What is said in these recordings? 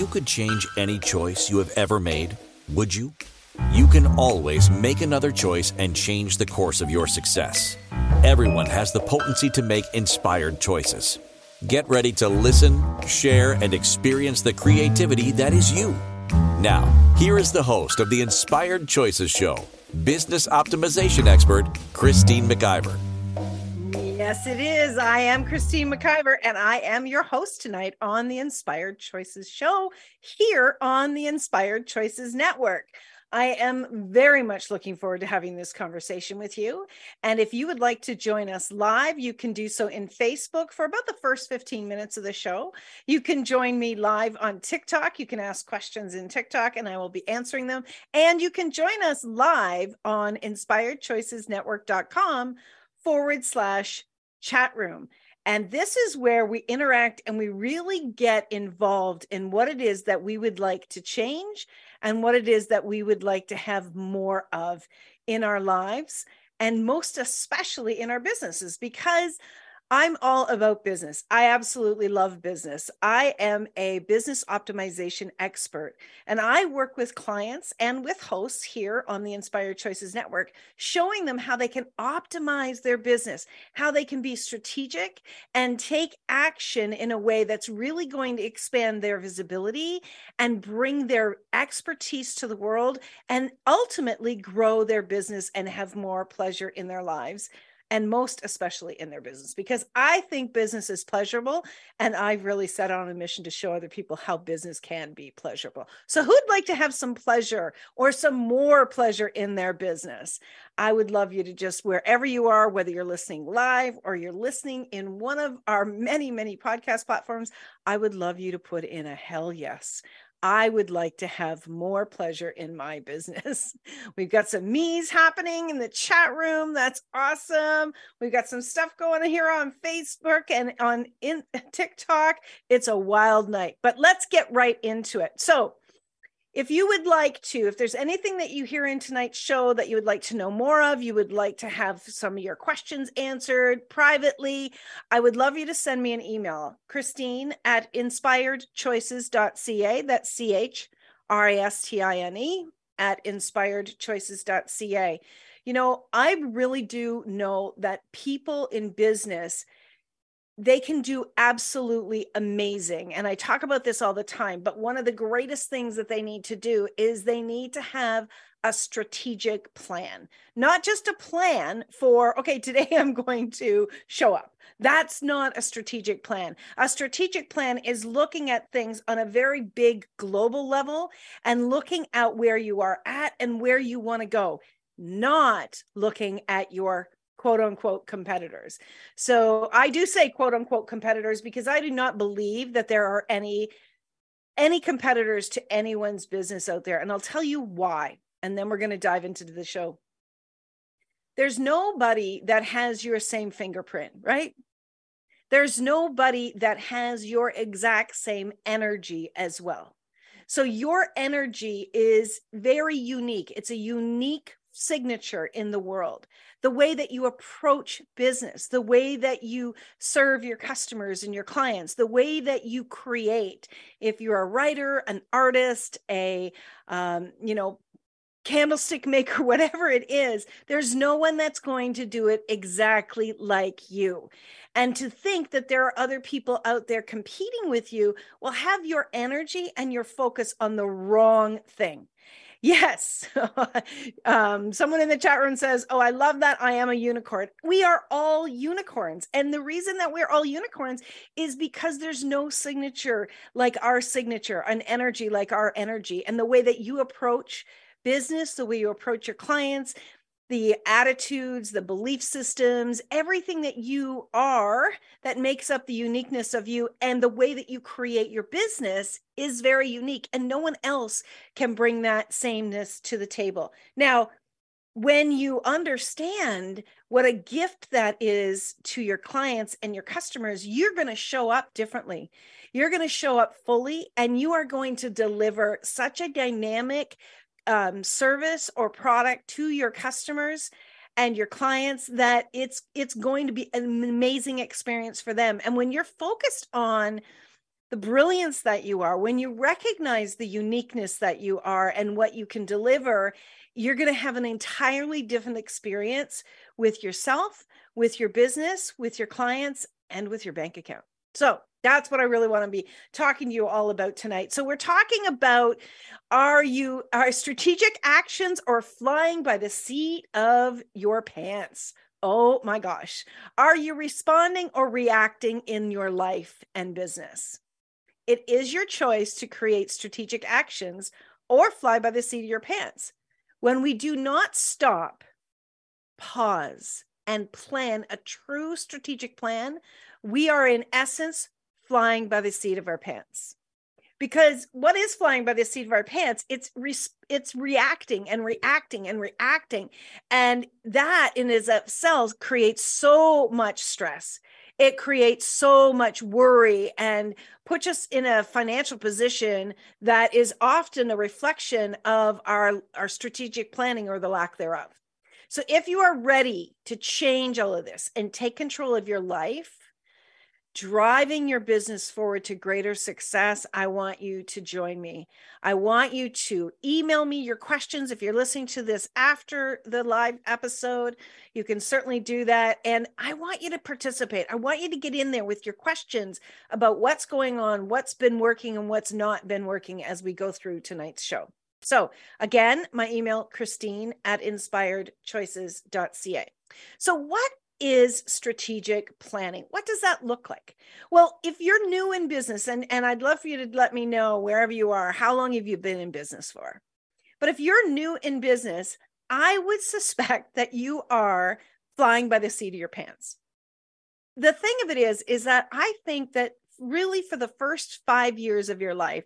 you could change any choice you have ever made, would you? You can always make another choice and change the course of your success. Everyone has the potency to make inspired choices. Get ready to listen, share, and experience the creativity that is you. Now, here is the host of the Inspired Choices Show, business optimization expert, Christine McIver. Yes, it is. I am Christine McIver, and I am your host tonight on the Inspired Choices Show here on the Inspired Choices Network. I am very much looking forward to having this conversation with you. And if you would like to join us live, you can do so in Facebook for about the first 15 minutes of the show. You can join me live on TikTok. You can ask questions in TikTok and I will be answering them. And you can join us live on inspiredchoicesnetwork.com forward slash chat room. And this is where we interact and we really get involved in what it is that we would like to change and what it is that we would like to have more of in our lives and most especially in our businesses because I'm all about business. I absolutely love business. I am a business optimization expert, and I work with clients and with hosts here on the Inspired Choices Network, showing them how they can optimize their business, how they can be strategic and take action in a way that's really going to expand their visibility and bring their expertise to the world and ultimately grow their business and have more pleasure in their lives and most especially in their business because I think business is pleasurable and I've really set on a mission to show other people how business can be pleasurable. So who'd like to have some pleasure or some more pleasure in their business? I would love you to just wherever you are whether you're listening live or you're listening in one of our many many podcast platforms, I would love you to put in a hell yes. I would like to have more pleasure in my business. We've got some me's happening in the chat room. That's awesome. We've got some stuff going here on Facebook and on in TikTok. It's a wild night, but let's get right into it. So, if you would like to, if there's anything that you hear in tonight's show that you would like to know more of, you would like to have some of your questions answered privately, I would love you to send me an email, Christine at inspiredchoices.ca. That's C H R A S T I N E at inspiredchoices.ca. You know, I really do know that people in business they can do absolutely amazing. And I talk about this all the time, but one of the greatest things that they need to do is they need to have a strategic plan, not just a plan for, okay, today I'm going to show up. That's not a strategic plan. A strategic plan is looking at things on a very big global level and looking at where you are at and where you want to go, not looking at your quote unquote competitors. So I do say quote unquote competitors because I do not believe that there are any any competitors to anyone's business out there and I'll tell you why and then we're going to dive into the show. There's nobody that has your same fingerprint, right? There's nobody that has your exact same energy as well. So your energy is very unique. It's a unique signature in the world the way that you approach business the way that you serve your customers and your clients the way that you create. If you're a writer an artist a um, you know candlestick maker whatever it is there's no one that's going to do it exactly like you. And to think that there are other people out there competing with you will have your energy and your focus on the wrong thing Yes. um, someone in the chat room says, Oh, I love that. I am a unicorn. We are all unicorns. And the reason that we're all unicorns is because there's no signature like our signature, an energy like our energy. And the way that you approach business, the way you approach your clients, the attitudes, the belief systems, everything that you are that makes up the uniqueness of you and the way that you create your business is very unique. And no one else can bring that sameness to the table. Now, when you understand what a gift that is to your clients and your customers, you're going to show up differently. You're going to show up fully and you are going to deliver such a dynamic, um, service or product to your customers and your clients that it's it's going to be an amazing experience for them and when you're focused on the brilliance that you are, when you recognize the uniqueness that you are and what you can deliver, you're going to have an entirely different experience with yourself, with your business, with your clients, and with your bank account. So, that's what I really want to be talking to you all about tonight. So we're talking about are you are strategic actions or flying by the seat of your pants? Oh my gosh. Are you responding or reacting in your life and business? It is your choice to create strategic actions or fly by the seat of your pants. When we do not stop, pause, and plan a true strategic plan, we are in essence flying by the seat of our pants. Because what is flying by the seat of our pants? It's re- it's reacting and reacting and reacting, and that in itself creates so much stress it creates so much worry and puts us in a financial position that is often a reflection of our, our strategic planning or the lack thereof. So, if you are ready to change all of this and take control of your life, driving your business forward to greater success, I want you to join me. I want you to email me your questions. If you're listening to this after the live episode, you can certainly do that. And I want you to participate. I want you to get in there with your questions about what's going on, what's been working, and what's not been working as we go through tonight's show. So, again, my email, Christine at inspiredchoices.ca. So, what is strategic planning. What does that look like? Well, if you're new in business, and, and I'd love for you to let me know wherever you are, how long have you been in business for? But if you're new in business, I would suspect that you are flying by the seat of your pants. The thing of it is, is that I think that really for the first five years of your life,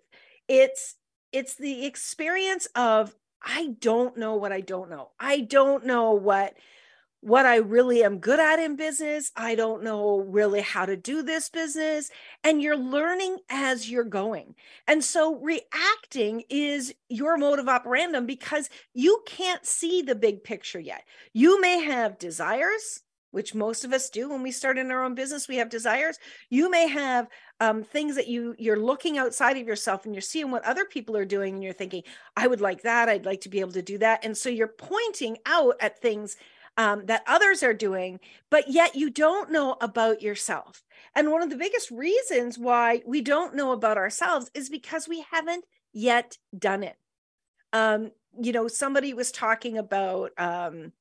it's it's the experience of I don't know what I don't know. I don't know what what I really am good at in business. I don't know really how to do this business. And you're learning as you're going. And so reacting is your mode of operandum because you can't see the big picture yet. You may have desires, which most of us do when we start in our own business we have desires you may have um, things that you you're looking outside of yourself and you're seeing what other people are doing and you're thinking i would like that i'd like to be able to do that and so you're pointing out at things um, that others are doing, but yet you don't know about yourself. And one of the biggest reasons why we don't know about ourselves is because we haven't yet done it. Um, you know, somebody was talking about, um,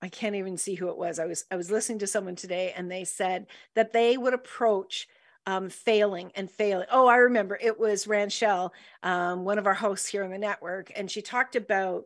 I can't even see who it was. I was I was listening to someone today, and they said that they would approach um, failing and failing. Oh, I remember it was Ranchelle, um, one of our hosts here on the network, and she talked about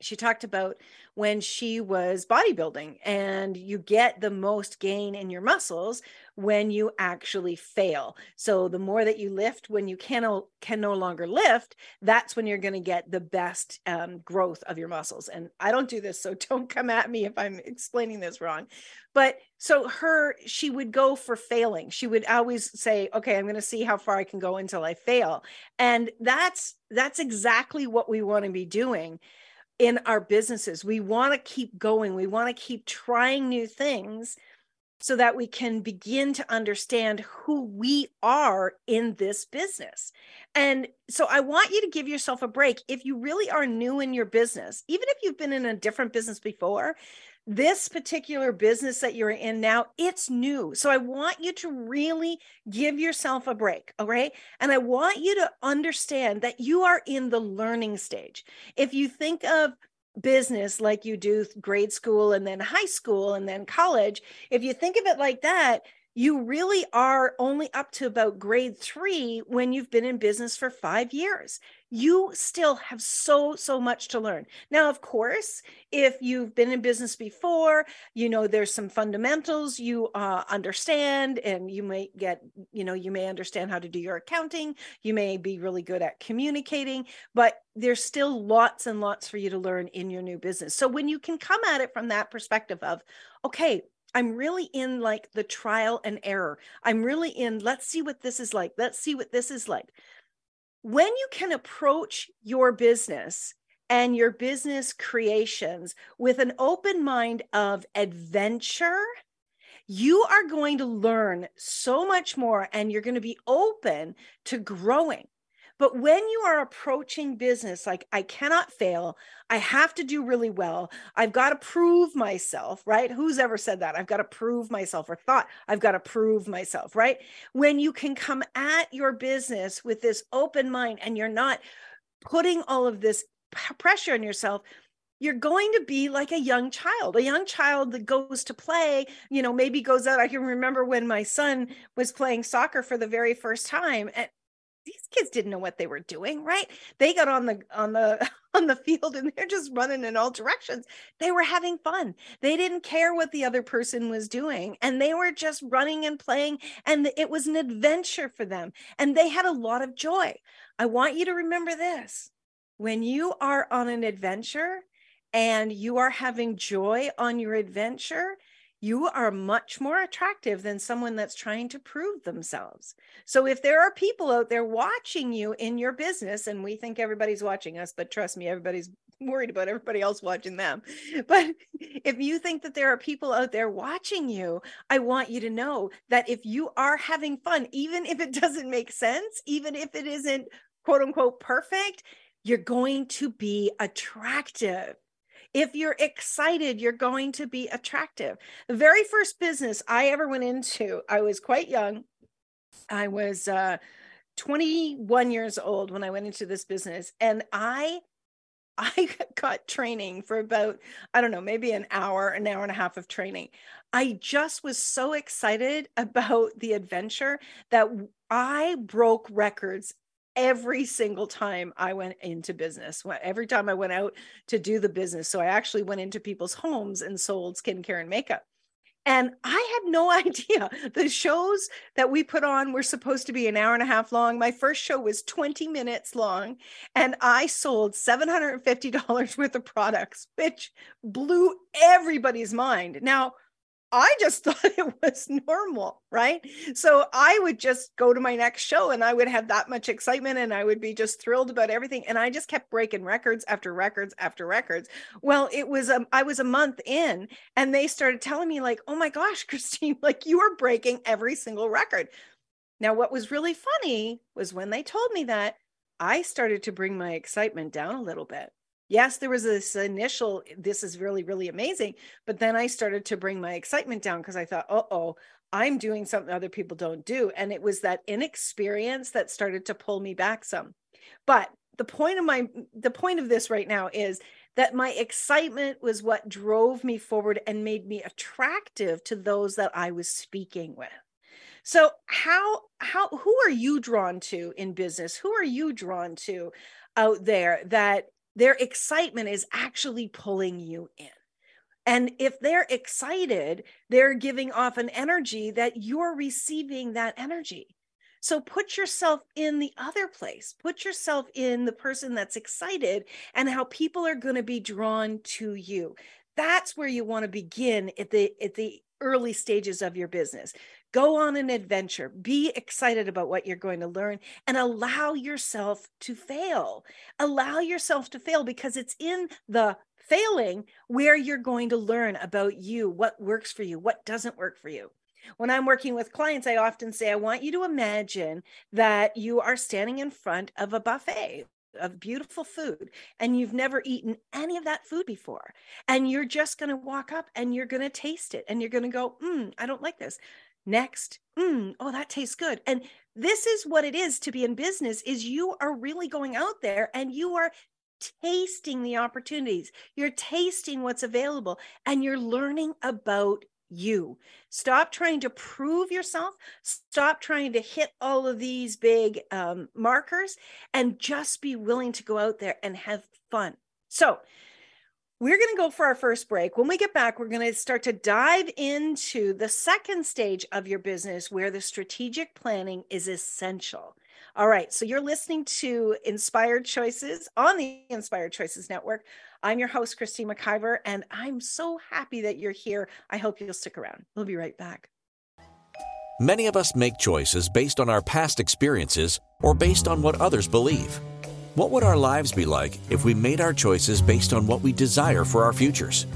she talked about when she was bodybuilding and you get the most gain in your muscles when you actually fail. So the more that you lift when you can, can no longer lift that's when you're going to get the best um, growth of your muscles. And i don't do this so don't come at me if i'm explaining this wrong. But so her she would go for failing. She would always say okay i'm going to see how far i can go until i fail. And that's that's exactly what we want to be doing in our businesses. We want to keep going. We want to keep trying new things so that we can begin to understand who we are in this business. And so I want you to give yourself a break. If you really are new in your business, even if you've been in a different business before, this particular business that you're in now, it's new. So I want you to really give yourself a break. All right. And I want you to understand that you are in the learning stage. If you think of business like you do grade school and then high school and then college, if you think of it like that, you really are only up to about grade three when you've been in business for five years. You still have so, so much to learn. Now, of course, if you've been in business before, you know, there's some fundamentals you uh, understand, and you may get, you know, you may understand how to do your accounting. You may be really good at communicating, but there's still lots and lots for you to learn in your new business. So when you can come at it from that perspective of, okay, I'm really in like the trial and error. I'm really in, let's see what this is like. Let's see what this is like. When you can approach your business and your business creations with an open mind of adventure, you are going to learn so much more and you're going to be open to growing. But when you are approaching business like, I cannot fail, I have to do really well, I've got to prove myself, right? Who's ever said that? I've got to prove myself or thought I've got to prove myself, right? When you can come at your business with this open mind and you're not putting all of this pressure on yourself, you're going to be like a young child, a young child that goes to play, you know, maybe goes out. I can remember when my son was playing soccer for the very first time. And these kids didn't know what they were doing right? They got on the on the on the field and they're just running in all directions. They were having fun. They didn't care what the other person was doing and they were just running and playing and it was an adventure for them and they had a lot of joy. I want you to remember this. When you are on an adventure and you are having joy on your adventure you are much more attractive than someone that's trying to prove themselves. So if there are people out there watching you in your business, and we think everybody's watching us, but trust me, everybody's worried about everybody else watching them. But if you think that there are people out there watching you, I want you to know that if you are having fun, even if it doesn't make sense, even if it isn't quote unquote perfect, you're going to be attractive. If you're excited, you're going to be attractive. The very first business I ever went into, I was quite young. I was uh, 21 years old when I went into this business, and I I got training for about, I don't know, maybe an hour, an hour and a half of training. I just was so excited about the adventure that I broke records every single time I went into business, every time I went out to do the business. So I actually went into people's homes and sold skincare and makeup. And I had no idea the shows that we put on were supposed to be an hour and a half long. My first show was 20 minutes long, and I sold $750 worth of products, which blew everybody's mind. Now, I just thought it was normal, right? So I would just go to my next show and I would have that much excitement and I would be just thrilled about everything. And I just kept breaking records after records after records. Well, it was um, I was a month in and they started telling me like, "Oh my gosh, Christine, like you are breaking every single record." Now, what was really funny was when they told me that, I started to bring my excitement down a little bit yes, there was this initial, this is really, really amazing. But then I started to bring my excitement down because I thought, oh, oh, I'm doing something other people don't do. And it was that inexperience that started to pull me back some. But the point of my, the point of this right now is that my excitement was what drove me forward and made me attractive to those that I was speaking with. So how how who are you drawn to in business? Who are you drawn to out there that their excitement is actually pulling you in. And if they're excited, they're giving off an energy that you're receiving that energy. So put yourself in the other place. Put yourself in the person that's excited and how people are going to be drawn to you. That's where you want to begin at the at the early stages of your business. Go on an adventure, be excited about what you're going to learn, and allow yourself to fail. Allow yourself to fail because it's in the failing where you're going to learn about you, what works for you, what doesn't work for you. When I'm working with clients, I often say, I want you to imagine that you are standing in front of a buffet of beautiful food and you've never eaten any of that food before and you're just going to walk up and you're going to taste it and you're going to go mm, i don't like this next. Mm, oh that tastes good. And this is what it is to be in business is you are really going out there and you are tasting the opportunities. You're tasting what's available and you're learning about you. Stop trying to prove yourself. Stop trying to hit all of these big um, markers and just be willing to go out there and have fun. So we're going to go for our first break. When we get back, we're going to start to dive into the second stage of your business where the strategic planning is essential. All right, so you're listening to Inspired Choices on the Inspired Choices Network. I'm your host, Christine McIver, and I'm so happy that you're here. I hope you'll stick around. We'll be right back. Many of us make choices based on our past experiences or based on what others believe. What would our lives be like if we made our choices based on what we desire for our futures?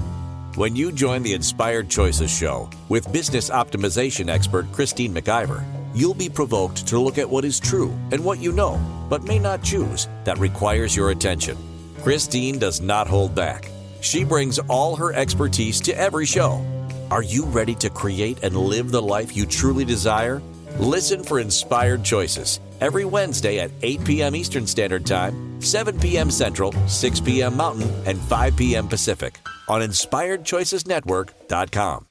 When you join the Inspired Choices show with business optimization expert Christine McIver, you'll be provoked to look at what is true and what you know, but may not choose, that requires your attention. Christine does not hold back. She brings all her expertise to every show. Are you ready to create and live the life you truly desire? Listen for Inspired Choices every Wednesday at 8 p.m. Eastern Standard Time, 7 p.m. Central, 6 p.m. Mountain, and 5 p.m. Pacific on inspiredchoicesnetwork.com.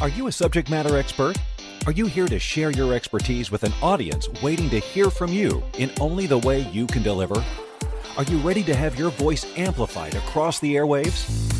Are you a subject matter expert? Are you here to share your expertise with an audience waiting to hear from you in only the way you can deliver? Are you ready to have your voice amplified across the airwaves?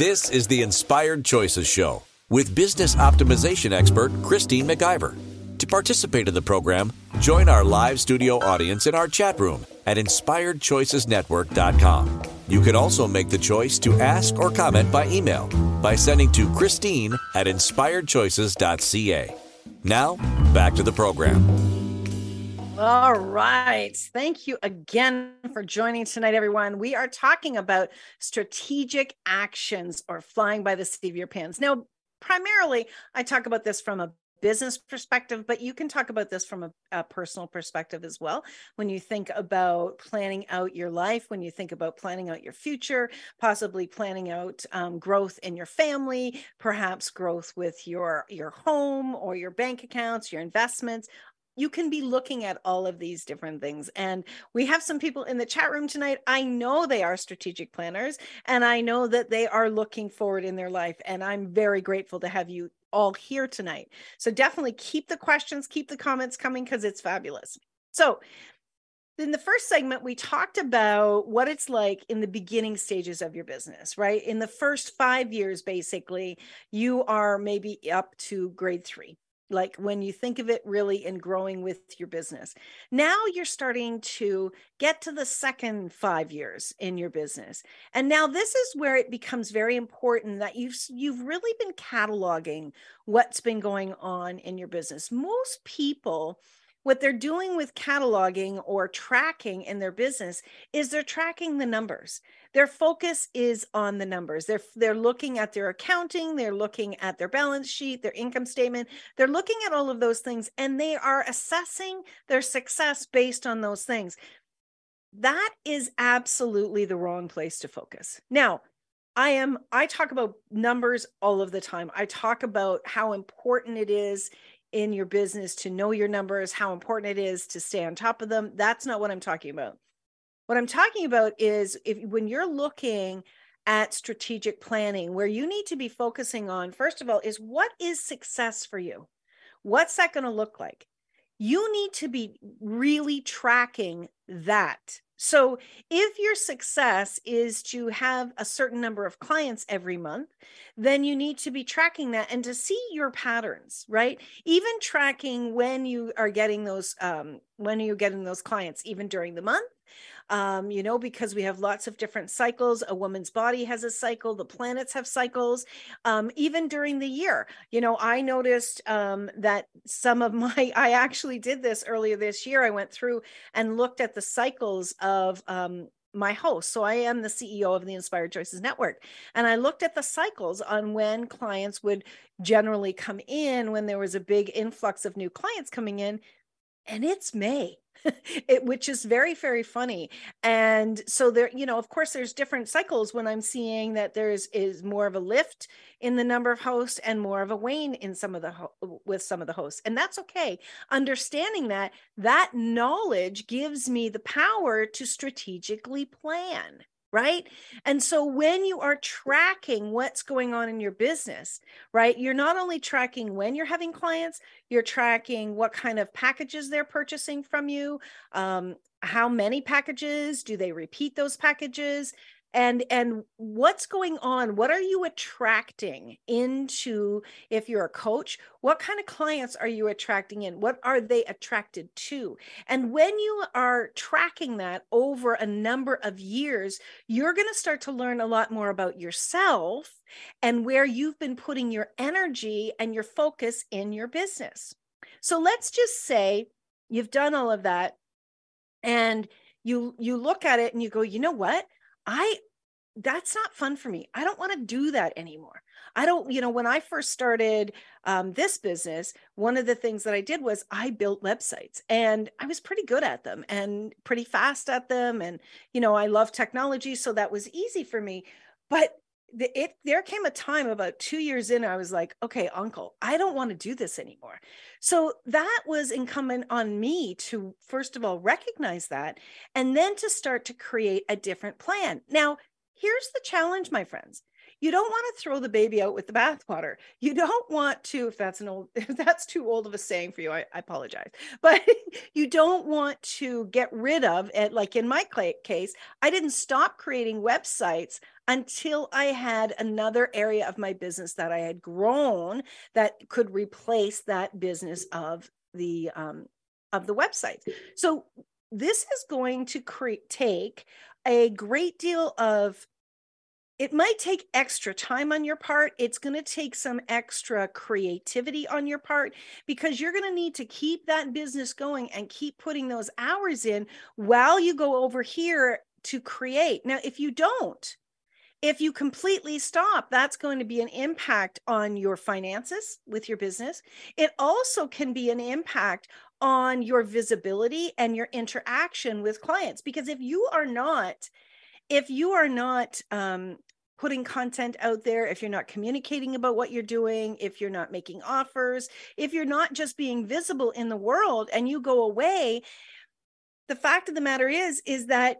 This is the Inspired Choices Show with business optimization expert Christine McIver. To participate in the program, join our live studio audience in our chat room at inspiredchoicesnetwork.com. You can also make the choice to ask or comment by email by sending to Christine at inspiredchoices.ca. Now, back to the program. All right. Thank you again for joining tonight, everyone. We are talking about strategic actions or flying by the seat of your pants. Now, primarily, I talk about this from a business perspective, but you can talk about this from a, a, personal perspective as well. When you think about planning out your life, when you think about planning out your future, possibly planning out um, growth in your family, perhaps growth with your your home or your bank accounts, your investments, you can be looking at all of these different things. And we have some people in the chat room tonight. I know they are strategic planners and I know that they are looking forward in their life. And I'm very grateful to have you all here tonight. So definitely keep the questions, keep the comments coming because it's fabulous. So, in the first segment, we talked about what it's like in the beginning stages of your business, right? In the first five years, basically, you are maybe up to grade three like when you think of it really in growing with your business. Now you're starting to get to the second 5 years in your business. And now this is where it becomes very important that you've you've really been cataloging what's been going on in your business. Most people what they're doing with cataloging or tracking in their business is they're tracking the numbers. Their focus is on the numbers. They're they're looking at their accounting they're looking at their balance sheet their income statement. They're looking at all of those things and they are assessing their success based on those things. That is absolutely the wrong place to focus. Now I am I talk about numbers all of the time. I talk about how important it is in your business to know your numbers, how important it is to stay on top of them. That's not what I'm talking about. What I'm talking about is if when you're looking at strategic planning, where you need to be focusing on, first of all, is what is success for you? What's that going to look like? You need to be really tracking that so, if your success is to have a certain number of clients every month, then you need to be tracking that and to see your patterns, right? Even tracking when you are getting those, um, when you're getting those clients, even during the month, um, you know, because we have lots of different cycles. A woman's body has a cycle, the planets have cycles, um, even during the year. You know, I noticed um, that some of my, I actually did this earlier this year. I went through and looked at the cycles of um, my host. So I am the CEO of the Inspired Choices Network. And I looked at the cycles on when clients would generally come in when there was a big influx of new clients coming in. And it's May. it, which is very very funny. And so there you know of course there's different cycles when i'm seeing that there's is more of a lift in the number of hosts and more of a wane in some of the ho- with some of the hosts. And that's okay. Understanding that that knowledge gives me the power to strategically plan right? And so when you are tracking what's going on in your business, right, you're not only tracking when you're having clients, you're tracking what kind of packages they're purchasing from you, um, how many packages, do they repeat those packages? And and what's going on? What are you attracting into if you're a coach what kind of clients are you attracting in? What are they attracted to? And when you are tracking that over a number of years you're going to start to learn a lot more about yourself and where you've been putting your energy and your focus in your business. So let's just say you've done all of that and you you look at it and you go you know what I that's not fun for me. I don't want to do that anymore. I don't, you know, when I first started um, this business, one of the things that I did was I built websites and I was pretty good at them and pretty fast at them. And, you know, I love technology. So that was easy for me. But the, it there came a time about two years in, I was like, okay, uncle, I don't want to do this anymore. So that was incumbent on me to, first of all, recognize that and then to start to create a different plan. Now, here's the challenge, my friends. You don't want to throw the baby out with the bathwater. You don't want to, if that's an old, if that's too old of a saying for you, I, I apologize. But you don't want to get rid of it. Like in my case, I didn't stop creating websites until I had another area of my business that I had grown that could replace that business of the um, of the website. So this is going to create take a great deal of it might take extra time on your part. It's going to take some extra creativity on your part because you're going to need to keep that business going and keep putting those hours in while you go over here to create. Now, if you don't, if you completely stop, that's going to be an impact on your finances with your business. It also can be an impact on your visibility and your interaction with clients because if you are not if you are not um, putting content out there if you're not communicating about what you're doing if you're not making offers if you're not just being visible in the world and you go away the fact of the matter is is that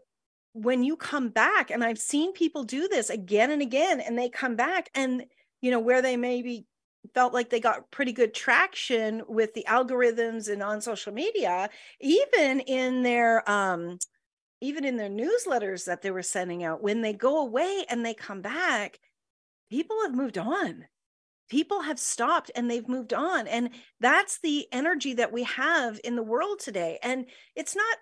when you come back and i've seen people do this again and again and they come back and you know where they maybe felt like they got pretty good traction with the algorithms and on social media even in their um even in their newsletters that they were sending out when they go away and they come back people have moved on. People have stopped and they've moved on and that's the energy that we have in the world today and it's not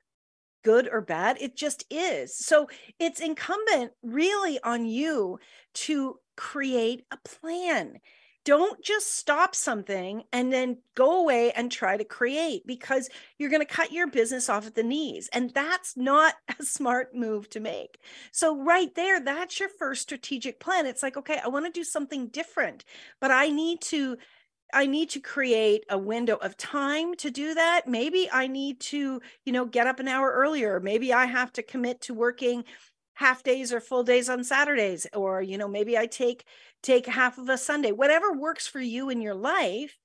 good or bad it just is. So it's incumbent really on you to create a plan don't just stop something and then go away and try to create because you're going to cut your business off at the knees. And that's not a smart move to make. So, right there, that's your first strategic plan. It's like, okay, I want to do something different, but I need to. I need to create a window of time to do that. Maybe I need to, you know, get up an hour earlier. Maybe I have to commit to working half days or full days on Saturdays or you know maybe I take take half of a Sunday whatever works for you in your life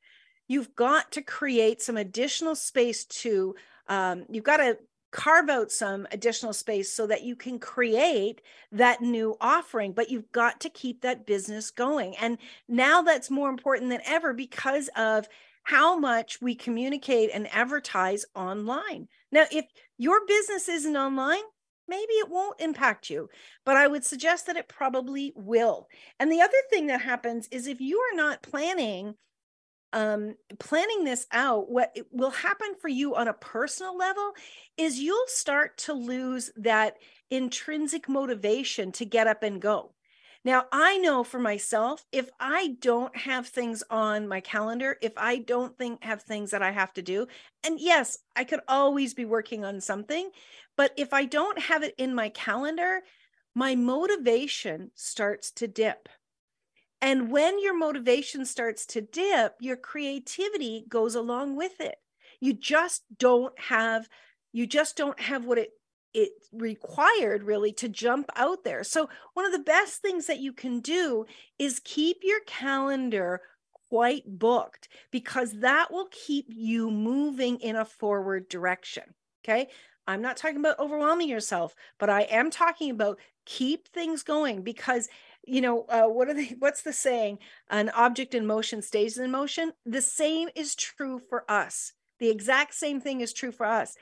you've got to create some additional space to um, you've got to carve out some additional space so that you can create that new offering but you've got to keep that business going. And now that's more important than ever because of how much we communicate and advertise online. Now if your business isn't online maybe it won't impact you, but I would suggest that it probably will. And the other thing that happens is if you are not planning, um, planning this out, what will happen for you on a personal level is you'll start to lose that intrinsic motivation to get up and go. Now, I know for myself, if I don't have things on my calendar, if I don't think have things that I have to do, and yes, I could always be working on something, but if I don't have it in my calendar, my motivation starts to dip. And when your motivation starts to dip, your creativity goes along with it. You just don't have you just don't have what it it required really to jump out there. So, one of the best things that you can do is keep your calendar quite booked because that will keep you moving in a forward direction. Okay. I'm not talking about overwhelming yourself, but I am talking about keep things going because you know uh, what are they what's the saying an object in motion stays in motion the same is true for us the exact same thing is true for us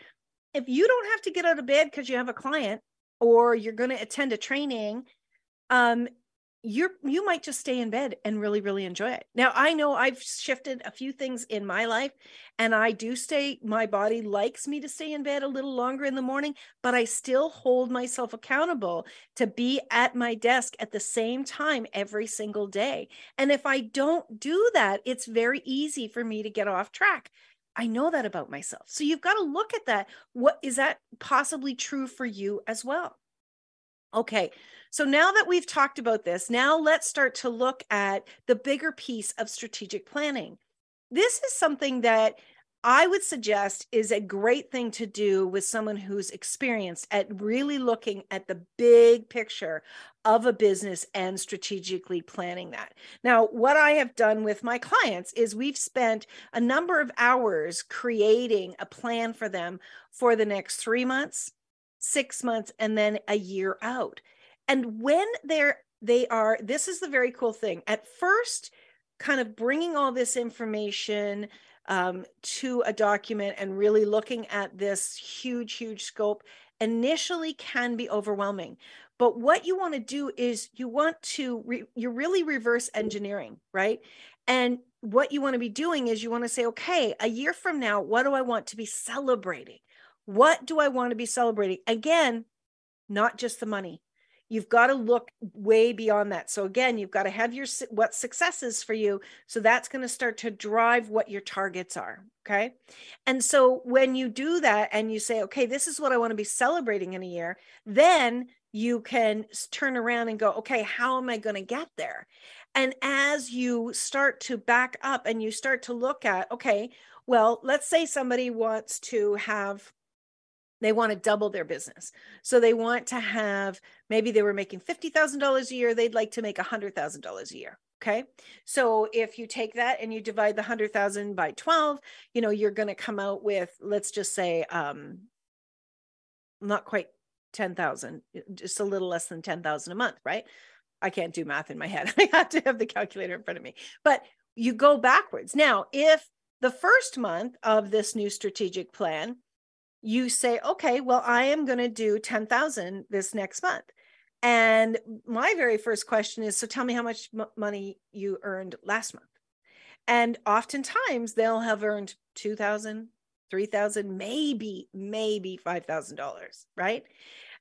if you don't have to get out of bed because you have a client or you're going to attend a training um you're you might just stay in bed and really really enjoy it. Now i know i've shifted a few things in my life and i do stay my body likes me to stay in bed a little longer in the morning but i still hold myself accountable to be at my desk at the same time every single day. And if i don't do that it's very easy for me to get off track I know that about myself. So you've got to look at that. What is that possibly true for you as well? Okay, so now that we've talked about this, now let's start to look at the bigger piece of strategic planning. This is something that I would suggest is a great thing to do with someone who's experienced at really looking at the big picture of a business and strategically planning that. Now, what I have done with my clients is we've spent a number of hours creating a plan for them for the next three months, six months, and then a year out. And when they're, they are, this is the very cool thing. At first, kind of bringing all this information um, to a document and really looking at this huge, huge scope initially can be overwhelming. But what you want to do is you want to, re- you're really reverse engineering, right? And what you want to be doing is you want to say, okay, a year from now, what do I want to be celebrating? What do I want to be celebrating? Again, not just the money. You've got to look way beyond that. So again, you've got to have your what success is for you. So that's going to start to drive what your targets are. Okay. And so when you do that and you say, okay, this is what I want to be celebrating in a year, then you can turn around and go, okay, how am I going to get there? And as you start to back up and you start to look at, okay, well, let's say somebody wants to have they want to double their business. So they want to have maybe they were making $50,000 a year, they'd like to make $100,000 a year. Okay. So if you take that and you divide the 100,000 by 12, you know, you're going to come out with, let's just say, um, not quite 10,000, just a little less than 10,000 a month, right? I can't do math in my head. I have to have the calculator in front of me. But you go backwards. Now, if the first month of this new strategic plan you say, okay, well, I am going to do 10,000 this next month. And my very first question is, so tell me how much m- money you earned last month. And oftentimes they'll have earned 2,000, 3,000, maybe, maybe $5,000, right?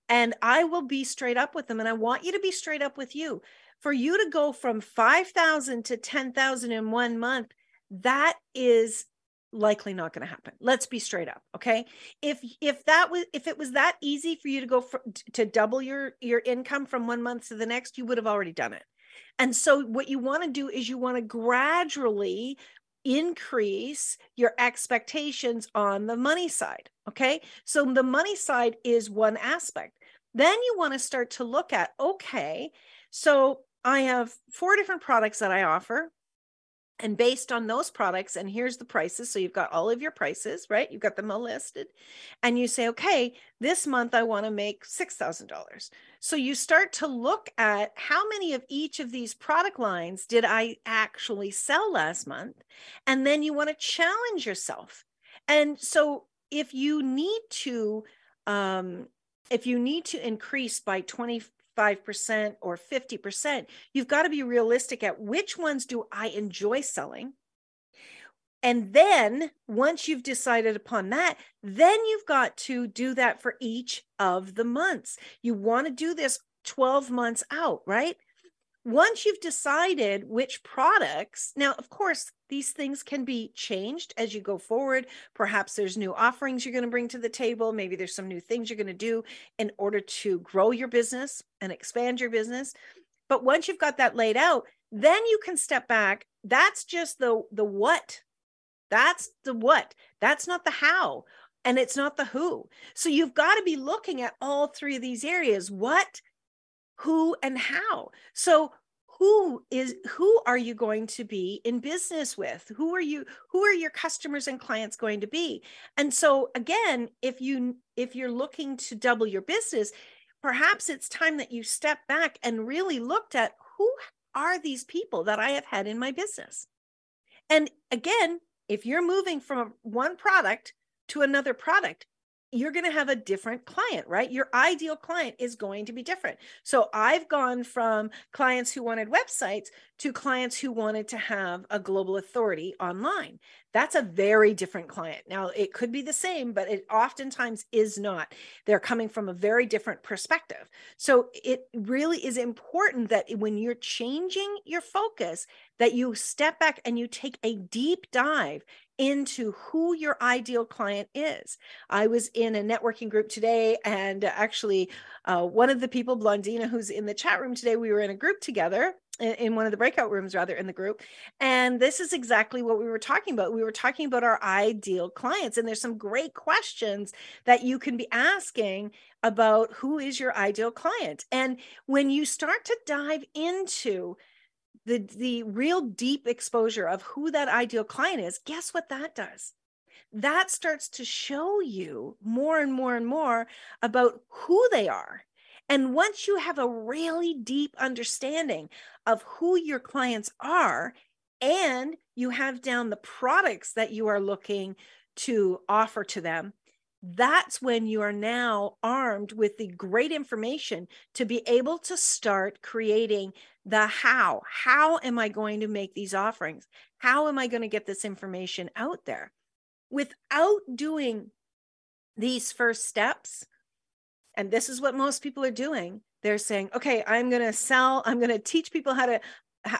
And I will be straight up with them. And I want you to be straight up with you. For you to go from 5,000 to 10,000 in one month, that is likely not going to happen let's be straight up okay if if that was if it was that easy for you to go for, to double your your income from one month to the next you would have already done it and so what you want to do is you want to gradually increase your expectations on the money side okay? So the money side is one aspect. Then you want to start to look at okay so i have four different products that i offer and based on those products and here's the prices so you've got all of your prices right? You've got them all listed and you say okay this month i want to make $6000 so you start to look at how many of each of these product lines did i actually sell last month and then you want to challenge yourself. And so if you need to um, if you need to increase by 20 5% or 50%, you've got to be realistic at which ones do I enjoy selling? And then once you've decided upon that, then you've got to do that for each of the months. You want to do this 12 months out, right? Once you've decided which products, now, of course, these things can be changed as you go forward. Perhaps there's new offerings you're going to bring to the table. Maybe there's some new things you're going to do in order to grow your business and expand your business. But once you've got that laid out, then you can step back. That's just the the what. That's the what. That's not the how and it's not the who. So you've got to be looking at all three of these areas. What, who and how so who is who are you going to be in business with who are you who are your customers and clients going to be and so again if you if you're looking to double your business perhaps it's time that you step back and really looked at who are these people that I have had in my business. And again, if you're moving from one product to another product, you're going to have a different client, right? Your ideal client is going to be different. So I've gone from clients who wanted websites to clients who wanted to have a global authority online. That's a very different client. Now, it could be the same, but it oftentimes is not. They're coming from a very different perspective. So it really is important that when you're changing your focus, that you step back and you take a deep dive into who your ideal client is. I was in a networking group today, and actually, uh, one of the people, Blondina, who's in the chat room today, we were in a group together in one of the breakout rooms rather in the group. And this is exactly what we were talking about. We were talking about our ideal clients and there's some great questions that you can be asking about who is your ideal client. And when you start to dive into the the real deep exposure of who that ideal client is guess what that does? That starts to show you more and more and more about who they are. And once you have a really deep understanding of who your clients are and you have down the products that you are looking to offer to them that's when you are now armed with the great information to be able to start creating the how. How am I going to make these offerings? How am I going to get this information out there? Without doing these first steps, and this is what most people are doing, they're saying, okay, I'm going to sell, I'm going to teach people how to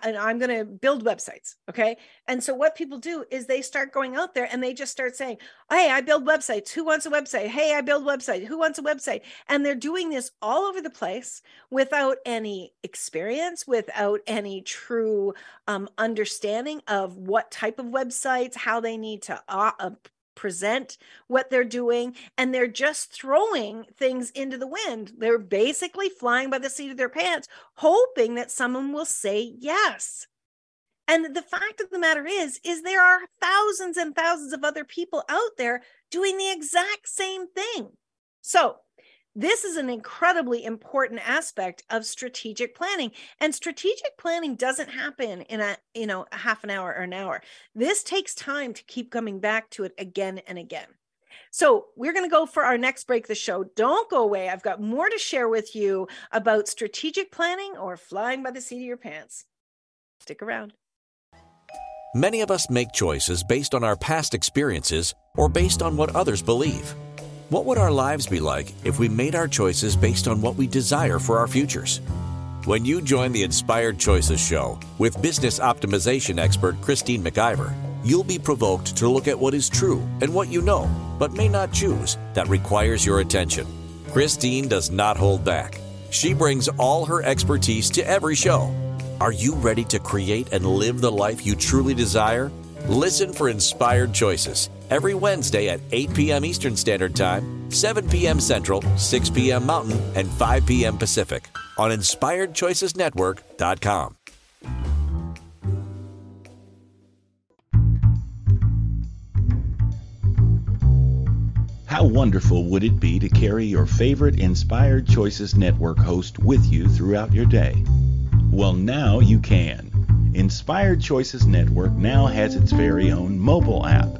and I'm going to build websites. Okay. And so what people do is they start going out there and they just start saying, Hey, I build websites. Who wants a website? Hey, I build website. Who wants a website? And they're doing this all over the place without any experience, without any true um, understanding of what type of websites, how they need to uh, present what they're doing and they're just throwing things into the wind. They're basically flying by the seat of their pants hoping that someone will say yes. And the fact of the matter is is there are thousands and thousands of other people out there doing the exact same thing. So this is an incredibly important aspect of strategic planning and strategic planning doesn't happen in a you know a half an hour or an hour. This takes time to keep coming back to it again and again. So we're going to go for our next break the show. Don't go away. I've got more to share with you about strategic planning or flying by the seat of your pants. Stick around. Many of us make choices based on our past experiences or based on what others believe what would our lives be like if we made our choices based on what we desire for our futures? When you join the Inspired Choices Show with business optimization expert Christine McIver, you'll be provoked to look at what is true and what you know, but may not choose, that requires your attention. Christine does not hold back. She brings all her expertise to every show. Are you ready to create and live the life you truly desire? Listen for Inspired Choices every Wednesday at 8 p.m. Eastern Standard Time, 7 p.m. Central, 6 p.m. Mountain, and 5 p.m. Pacific on InspiredChoicesNetwork.com. How wonderful would it be to carry your favorite Inspired Choices Network host with you throughout your day? Well, now you can. Inspired Choices Network now has its very own mobile app.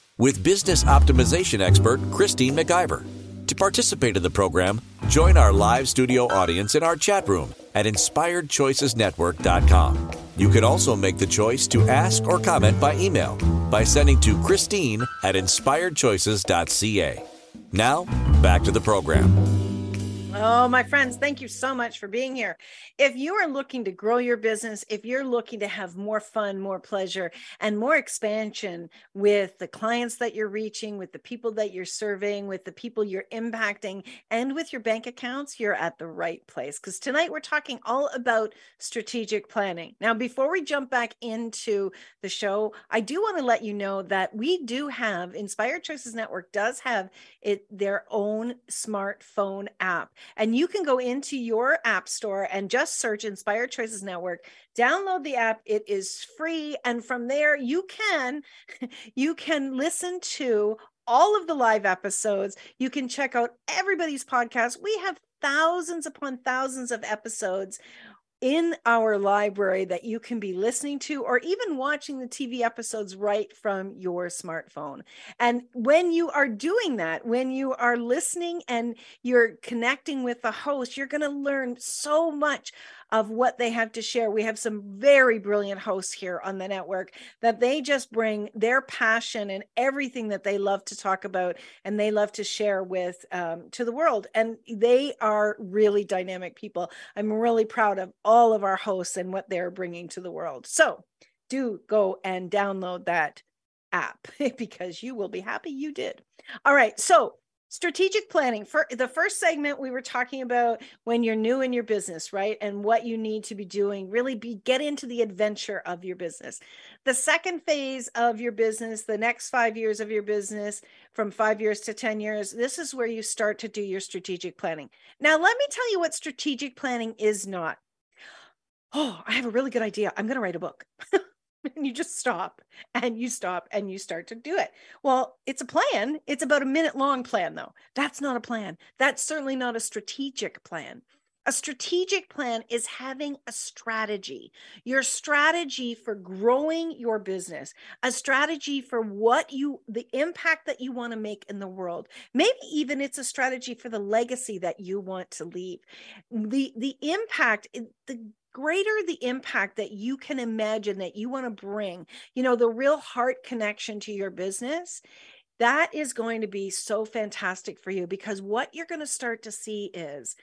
with business optimization expert Christine McIver. To participate in the program, join our live studio audience in our chat room at inspiredchoicesnetwork.com. You can also make the choice to ask or comment by email by sending to Christine at inspiredchoices.ca. Now, back to the program. Oh, my friends, thank you so much for being here. If you are looking to grow your business, if you're looking to have more fun, more pleasure, and more expansion with the clients that you're reaching, with the people that you're serving, with the people you're impacting, and with your bank accounts, you're at the right place. Because tonight we're talking all about strategic planning. Now, before we jump back into the show, I do want to let you know that we do have Inspired Choices Network does have it their own smartphone app. And you can go into your app store and just search Inspired Choices Network, download the app. It is free. And from there, you can, you can listen to all of the live episodes. You can check out everybody's podcast. We have thousands upon thousands of episodes in our library that you can be listening to or even watching the TV episodes right from your smartphone. And when you are doing that, when you are listening and you're connecting with the host, you're going to learn so much of what they have to share. We have some very brilliant hosts here on the network that they just bring their passion and everything that they love to talk about and they love to share with um, to the world. And they are really dynamic people. I'm really proud of all of our hosts and what they're bringing to the world. So do go and download that app because you will be happy you did. All right. So strategic planning. For the first segment we were talking about when you're new in your business right and what you need to be doing really be get into the adventure of your business. The second phase of your business the next 5 years of your business from 5 years to 10 years this is where you start to do your strategic planning. Now let me tell you what strategic planning is not. Oh i have a really good idea. I'm going to write a book and you just stop and you stop and you start to do it. Well, it's a plan. It's about a minute long plan, though. That's not a plan. That's certainly not a strategic plan. A strategic plan is having a strategy, your strategy for growing your business, a strategy for what you, the impact that you want to make in the world. Maybe even it's a strategy for the legacy that you want to leave. The, the impact, the greater the impact that you can imagine that you want to bring, you know, the real heart connection to your business, that is going to be so fantastic for you because what you're going to start to see is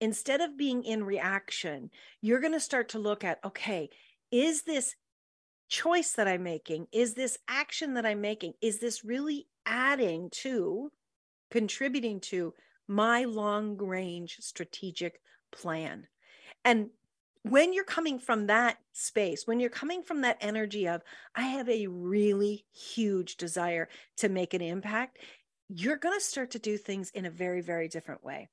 instead of being in reaction, you're going to start to look at, okay, is this choice that I'm making, is this action that I'm making, is this really adding to, contributing to my long range strategic plan? And when you're coming from that space, when you're coming from that energy of, I have a really huge desire to make an impact, you're going to start to do things in a very, very different way.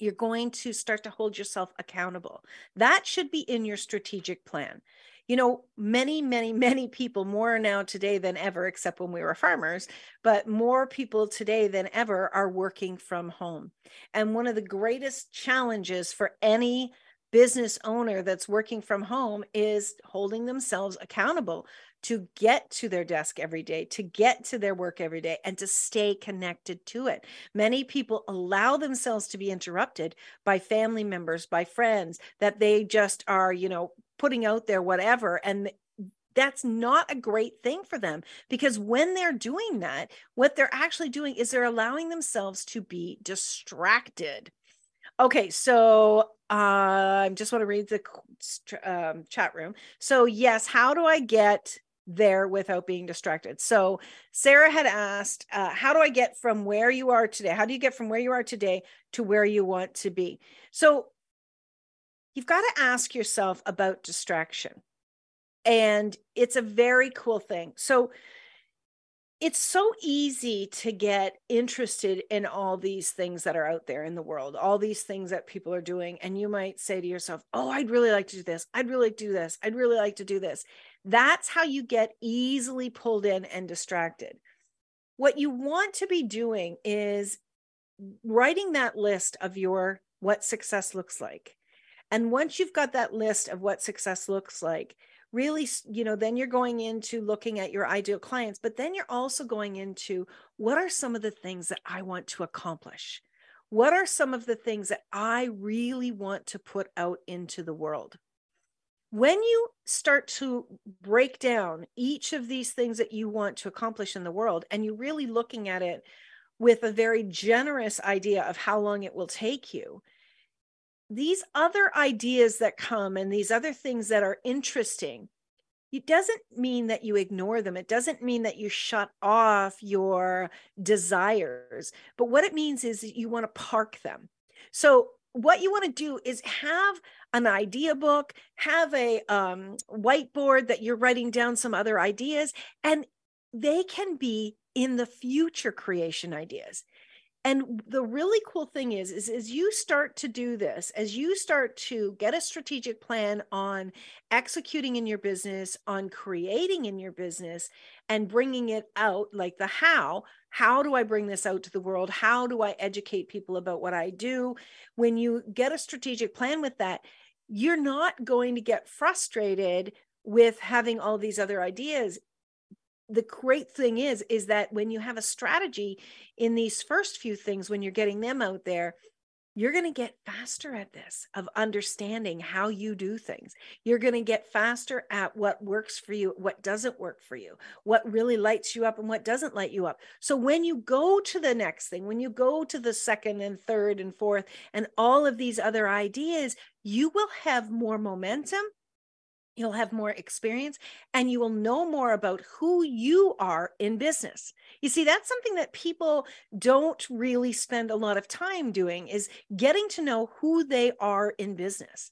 You're going to start to hold yourself accountable. That should be in your strategic plan. You know, many, many, many people, more now today than ever, except when we were farmers, but more people today than ever are working from home. And one of the greatest challenges for any business owner that's working from home is holding themselves accountable to get to their desk every day, to get to their work every day, and to stay connected to it. Many people allow themselves to be interrupted by family members, by friends that they just are, you know, putting out there, whatever. And that's not a great thing for them because when they're doing that, what they're actually doing is they're allowing themselves to be distracted. Okay, so I just want to read the um, chat room. So, yes, how do I get there without being distracted? So, Sarah had asked, uh, How do I get from where you are today? How do you get from where you are today to where you want to be? So, you've got to ask yourself about distraction. And it's a very cool thing. So, it's so easy to get interested in all these things that are out there in the world, all these things that people are doing. And you might say to yourself, Oh, I'd really like to do this. I'd really like to do this. I'd really like to do this. That's how you get easily pulled in and distracted. What you want to be doing is writing that list of your what success looks like. And once you've got that list of what success looks like, really you know then you're going into looking at your ideal clients but then you're also going into what are some of the things that i want to accomplish? What are some of the things that i really want to put out into the world? When you start to break down each of these things that you want to accomplish in the world and you're really looking at it with a very generous idea of how long it will take you, these other ideas that come and these other things that are interesting, it doesn't mean that you ignore them. It doesn't mean that you shut off your desires. But what it means is you want to park them. So, what you want to do is have an idea book, have a um, whiteboard that you're writing down some other ideas, and they can be in the future creation ideas and the really cool thing is is as you start to do this as you start to get a strategic plan on executing in your business on creating in your business and bringing it out like the how how do i bring this out to the world? How do i educate people about what i do? When you get a strategic plan with that you're not going to get frustrated with having all these other ideas the great thing is is that when you have a strategy in these first few things when you're getting them out there you're going to get faster at this of understanding how you do things. You're going to get faster at what works for you, what doesn't work for you, what really lights you up and what doesn't light you up. So when you go to the next thing, when you go to the second and third and fourth and all of these other ideas, you will have more momentum you'll have more experience and you will know more about who you are in business. You see that's something that people don't really spend a lot of time doing is getting to know who they are in business.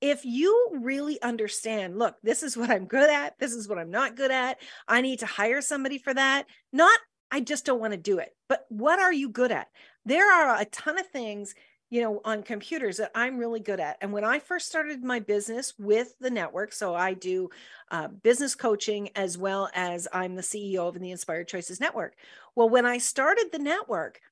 If you really understand look this is what i'm good at this is what i'm not good at i need to hire somebody for that not i just don't want to do it but what are you good at? There are a ton of things you know, on computers that I'm really good at. And when I first started my business with the network, so I do uh, business coaching as well as I'm the CEO of the Inspired Choices Network. Well, when I started the network,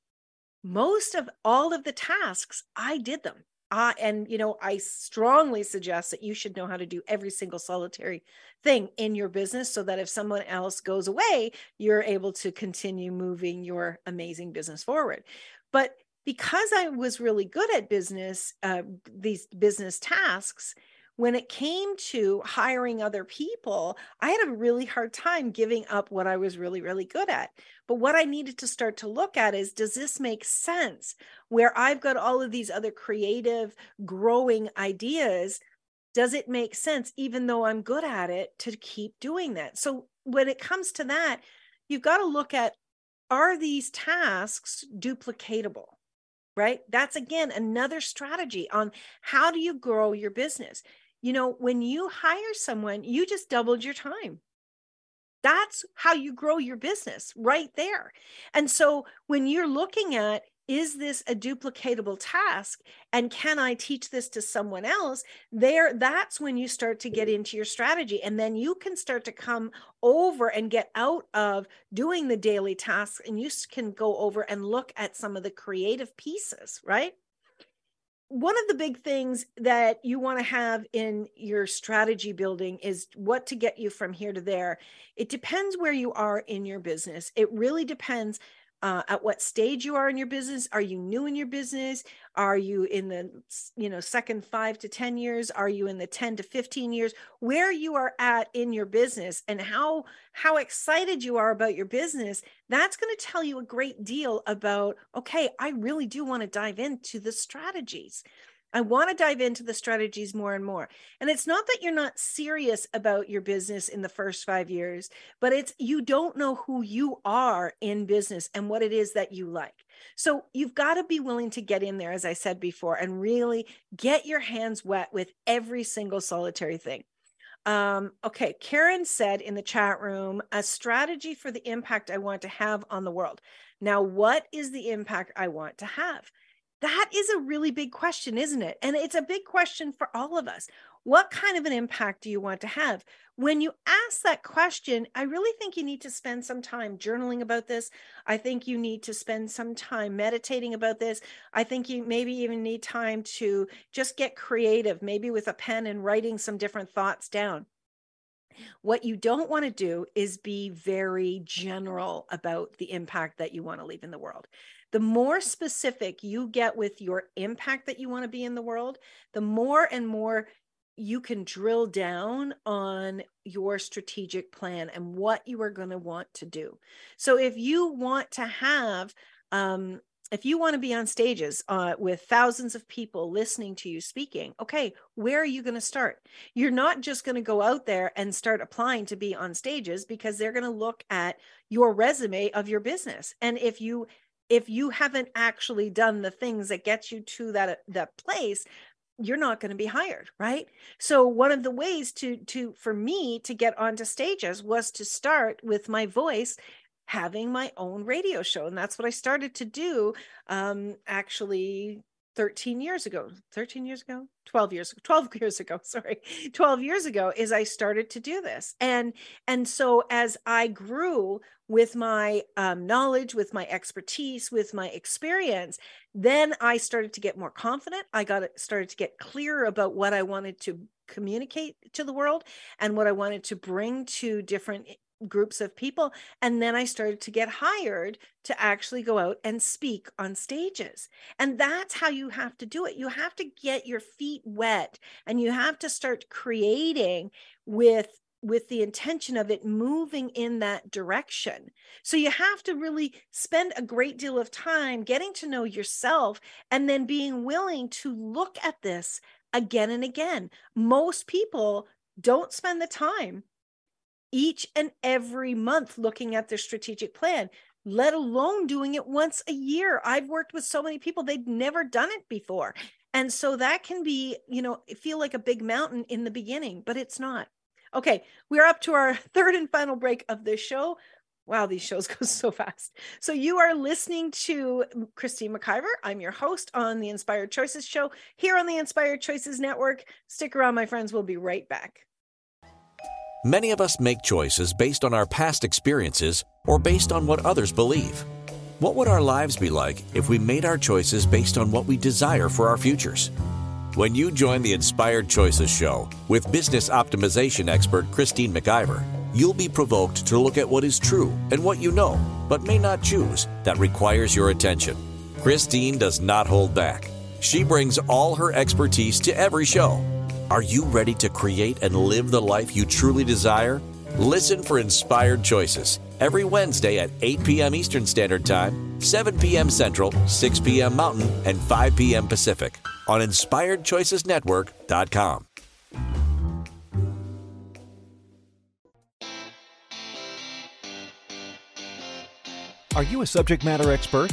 most of all of the tasks, I did them. Uh, and you know i strongly suggest that you should know how to do every single solitary thing in your business so that if someone else goes away you're able to continue moving your amazing business forward but because I was really good at business, uh, these business tasks, when it came to hiring other people, I had a really hard time giving up what I was really, really good at. But what I needed to start to look at is does this make sense? Where I've got all of these other creative, growing ideas, does it make sense, even though I'm good at it, to keep doing that? So when it comes to that, you've got to look at are these tasks duplicatable? Right? That's again another strategy on how do you grow your business. You know, when you hire someone, you just doubled your time. That's how you grow your business right there. And so when you're looking at is this a duplicatable task and can i teach this to someone else there that's when you start to get mm-hmm. into your strategy and then you can start to come over and get out of doing the daily tasks and you can go over and look at some of the creative pieces right one of the big things that you want to have in your strategy building is what to get you from here to there. It depends where you are in your business. It really depends uh, at what stage you are in your business? Are you new in your business? Are you in the you know second five to ten years? Are you in the 10 to 15 years? Where you are at in your business and how how excited you are about your business that's going to tell you a great deal about okay i really do want to dive into the strategies I want to dive into the strategies more and more. And it's not that you're not serious about your business in the first five years, but it's you don't know who you are in business and what it is that you like. So you've got to be willing to get in there, as I said before, and really get your hands wet with every single solitary thing. Um, okay, Karen said in the chat room, a strategy for the impact I want to have on the world. Now, what is the impact I want to have? That is a really big question, isn't it? And it's a big question for all of us. What kind of an impact do you want to have? When you ask that question, I really think you need to spend some time journaling about this. I think you need to spend some time meditating about this. I think you maybe even need time to just get creative, maybe with a pen and writing some different thoughts down. What you don't want to do is be very general about the impact that you want to leave in the world the more specific you get with your impact that you want to be in the world, the more and more you can drill down on your strategic plan and what you are going to want to do. So if you want to have um, if you want to be on stages uh, with thousands of people listening to you speaking, okay, where are you going to start? You're not just going to go out there and start applying to be on stages because they're going to look at your resume of your business. And if you if you haven't actually done the things that get you to that that place, you're not going to be hired right so one of the ways to to for me to get onto stages was to start with my voice having my own radio show. And that's what I started to do um, actually 13 years ago 13 years ago 12 years 12 years ago sorry 12 years ago is i started to do this. And and so as i grew with my um, knowledge with my expertise with my experience then i started to get more confident. I got started to get clearer about what i wanted to communicate to the world and what i wanted to bring to different groups of people. And then I started to get hired to actually go out and speak on stages. And that's how you have to do it. You have to get your feet wet and you have to start creating with with the intention of it moving in that direction. So you have to really spend a great deal of time getting to know yourself and then being willing to look at this again and again. Most people don't spend the time each and every month looking at their strategic plan, let alone doing it once a year. I've worked with so many people, they'd never done it before. And so that can be, you know, feel like a big mountain in the beginning, but it's not. Okay, we're up to our third and final break of this show. Wow, these shows go so fast. So you are listening to Christine McIver. I'm your host on the Inspired Choices show here on the Inspired Choices Network. Stick around, my friends. We'll be right back. Many of us make choices based on our past experiences or based on what others believe. What would our lives be like if we made our choices based on what we desire for our futures? When you join the Inspired Choices show with business optimization expert Christine McIver, you'll be provoked to look at what is true and what you know, but may not choose, that requires your attention. Christine does not hold back. She brings all her expertise to every show are you ready to create and live the life you truly desire? Listen for Inspired Choices every Wednesday at 8 p.m. Eastern Standard Time, 7 p.m. Central, 6 p.m. Mountain, and 5 p.m. Pacific on InspiredChoicesNetwork.com. Are you a subject matter expert?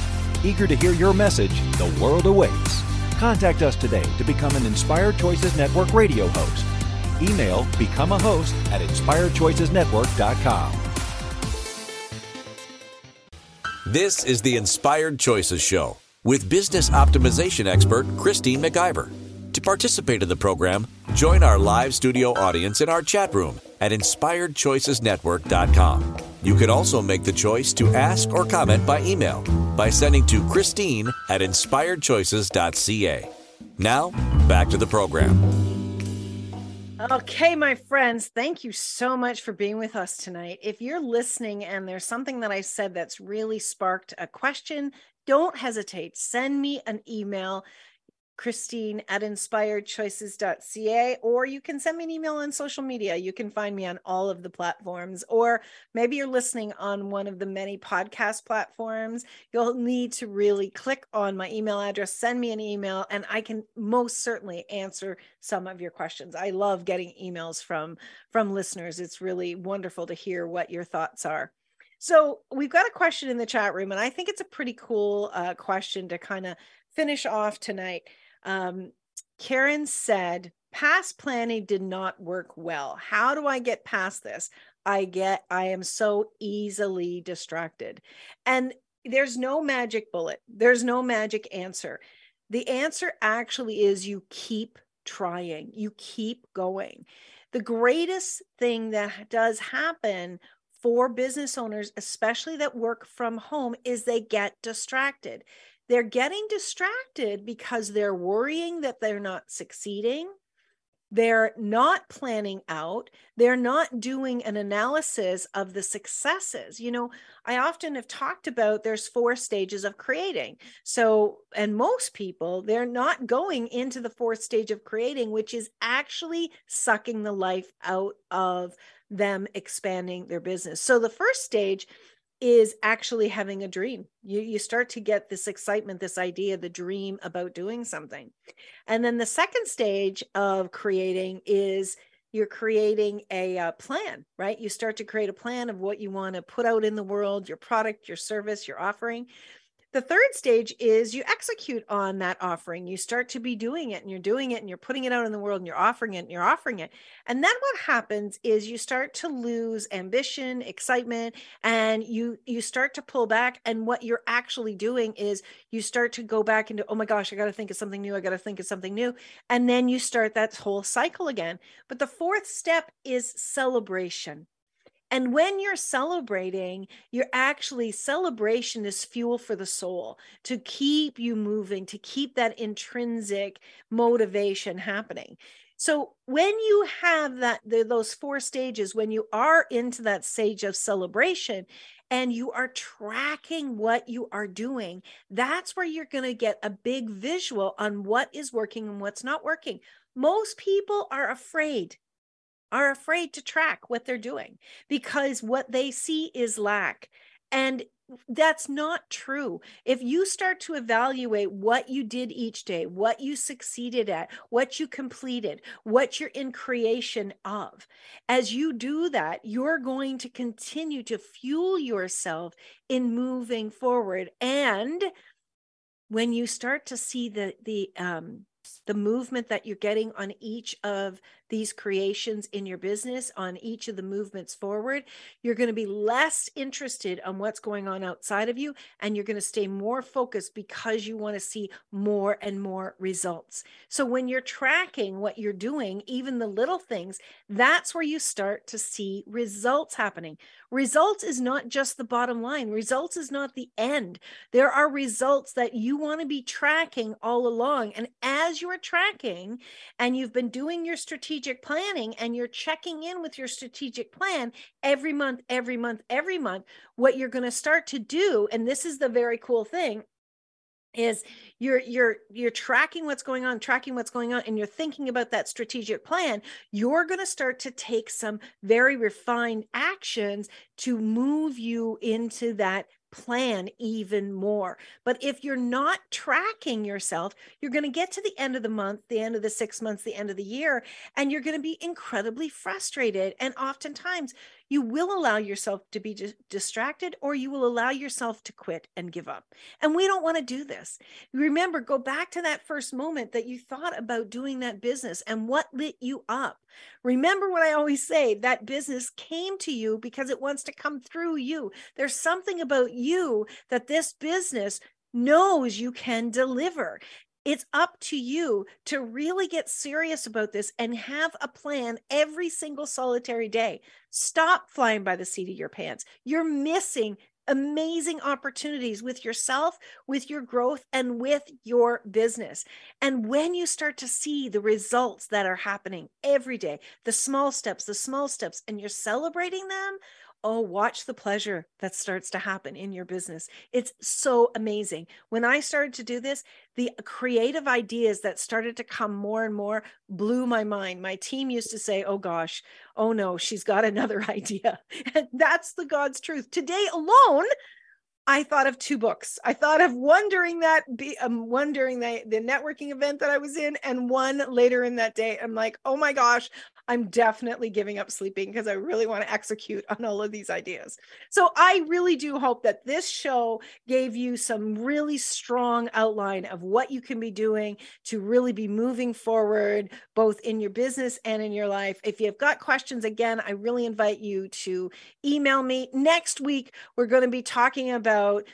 Eager to hear your message, the world awaits. Contact us today to become an Inspired Choices Network radio host. Email become a host at inspiredchoicesnetwork.com. This is the Inspired Choices Show with business optimization expert Christine McIver. To participate in the program, join our live studio audience in our chat room at inspiredchoicesnetwork.com. You can also make the choice to ask or comment by email by sending to Christine at inspiredchoices.ca. Now, back to the program. Okay, my friends, thank you so much for being with us tonight. If you're listening and there's something that I said that's really sparked a question, don't hesitate. Send me an email Christine at inspiredchoices.ca, or you can send me an email on social media. You can find me on all of the platforms, or maybe you're listening on one of the many podcast platforms. You'll need to really click on my email address, send me an email, and I can most certainly answer some of your questions. I love getting emails from from listeners. It's really wonderful to hear what your thoughts are. So we've got a question in the chat room, and I think it's a pretty cool uh, question to kind of finish off tonight. Um, Karen said, past planning did not work well. How do I get past this? I get, I am so easily distracted. And there's no magic bullet, there's no magic answer. The answer actually is you keep trying, you keep going. The greatest thing that does happen for business owners, especially that work from home, is they get distracted they're getting distracted because they're worrying that they're not succeeding. They're not planning out. They're not doing an analysis of the successes. You know i often have talked about there's four stages of creating. So and most people they're not going into the fourth stage of creating which is actually sucking the life out of them expanding their business. So the first stage is actually having a dream. You you start to get this excitement, this idea, the dream about doing something. And then the second stage of creating is you're creating a uh, plan, right? You start to create a plan of what you want to put out in the world, your product, your service, your offering. The third stage is you execute on that offering. You start to be doing it and you're doing it and you're putting it out in the world and you're offering it and you're offering it. And then what happens is you start to lose ambition, excitement, and you you start to pull back. And what you're actually doing is you start to go back into, oh my gosh, I got to think of something new. I got to think of something new. And then you start that whole cycle again. But the fourth step is celebration. And when you're celebrating, you're actually celebration is fuel for the soul to keep you moving, to keep that intrinsic motivation happening. So when you have that the, those four stages, when you are into that stage of celebration and you are tracking what you are doing, that's where you're going to get a big visual on what is working and what's not working. Most people are afraid are afraid to track what they're doing because what they see is lack. And that's not true. If you start to evaluate what you did each day, what you succeeded at, what you completed, what you're in creation of, as you do that, you're going to continue to fuel yourself in moving forward. And when you start to see the the um, the movement that you're getting on each of these creations in your business, on each of the movements forward, you're going to be less interested on what's going on outside of you. And you're going to stay more focused because you want to see more and more results. So when you're tracking what you're doing, even the little things, that's where you start to see results happening. Results is not just the bottom line, results is not the end. There are results that you want to be tracking all along. And as you're tracking and you've been doing your strategic planning and you're checking in with your strategic plan every month, every month, every month, what you're going to start to do, and this is the very cool thing is you're you're you're tracking what's going on tracking what's going on and you're thinking about that strategic plan you're going to start to take some very refined actions to move you into that plan even more. But if you're not tracking yourself, you're going to get to the end of the month, the end of the six months, the end of the year, and you're going to be incredibly frustrated. And oftentimes, you will allow yourself to be distracted or you will allow yourself to quit and give up. And we don't want to do this. Remember, go back to that first moment that you thought about doing that business and what lit you up. Remember what I always say that business came to you because it wants to come through you. There's something about you that this business knows you can deliver it's up to you to really get serious about this and have a plan every single solitary day. Stop flying by the seat of your pants. You're missing amazing opportunities with yourself, with your growth, and with your business. And when you start to see the results that are happening every day, the small steps, the small steps, and you're celebrating them, oh, watch the pleasure that starts to happen in your business. It's so amazing. When I started to do this, the creative ideas that started to come more and more blew my mind. My team used to say, oh gosh, oh no, she's got another idea. And that's the God's truth. Today alone, I thought of two books. I thought of one during that be um, one during the, the networking event that I was in and one later in that day. I'm like, oh my gosh, I'm definitely giving up sleeping because I really want to execute on all of these ideas. So I really do hope that this show gave you some really strong outline of what you can be doing to really be moving forward, both in your business and in your life. If you've got questions, again, I really invite you to email me. Next week, we're going to be talking about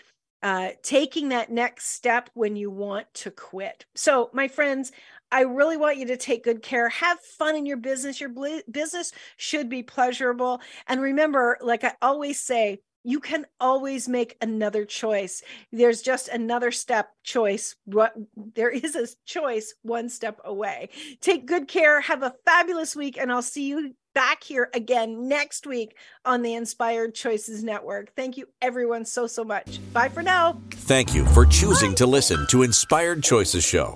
uh, taking that next step when you want to quit. So, my friends, I really want you to take good care. Have fun in your business. Your business should be pleasurable. And remember, like I always say, you can always make another choice. There's just another step choice. What there is a choice one step away. Take good care. Have a fabulous week, and I'll see you back here again next week on the Inspired Choices Network. Thank you, everyone, so, so much. Bye for now. Thank you for choosing to listen to Inspired Choices Show.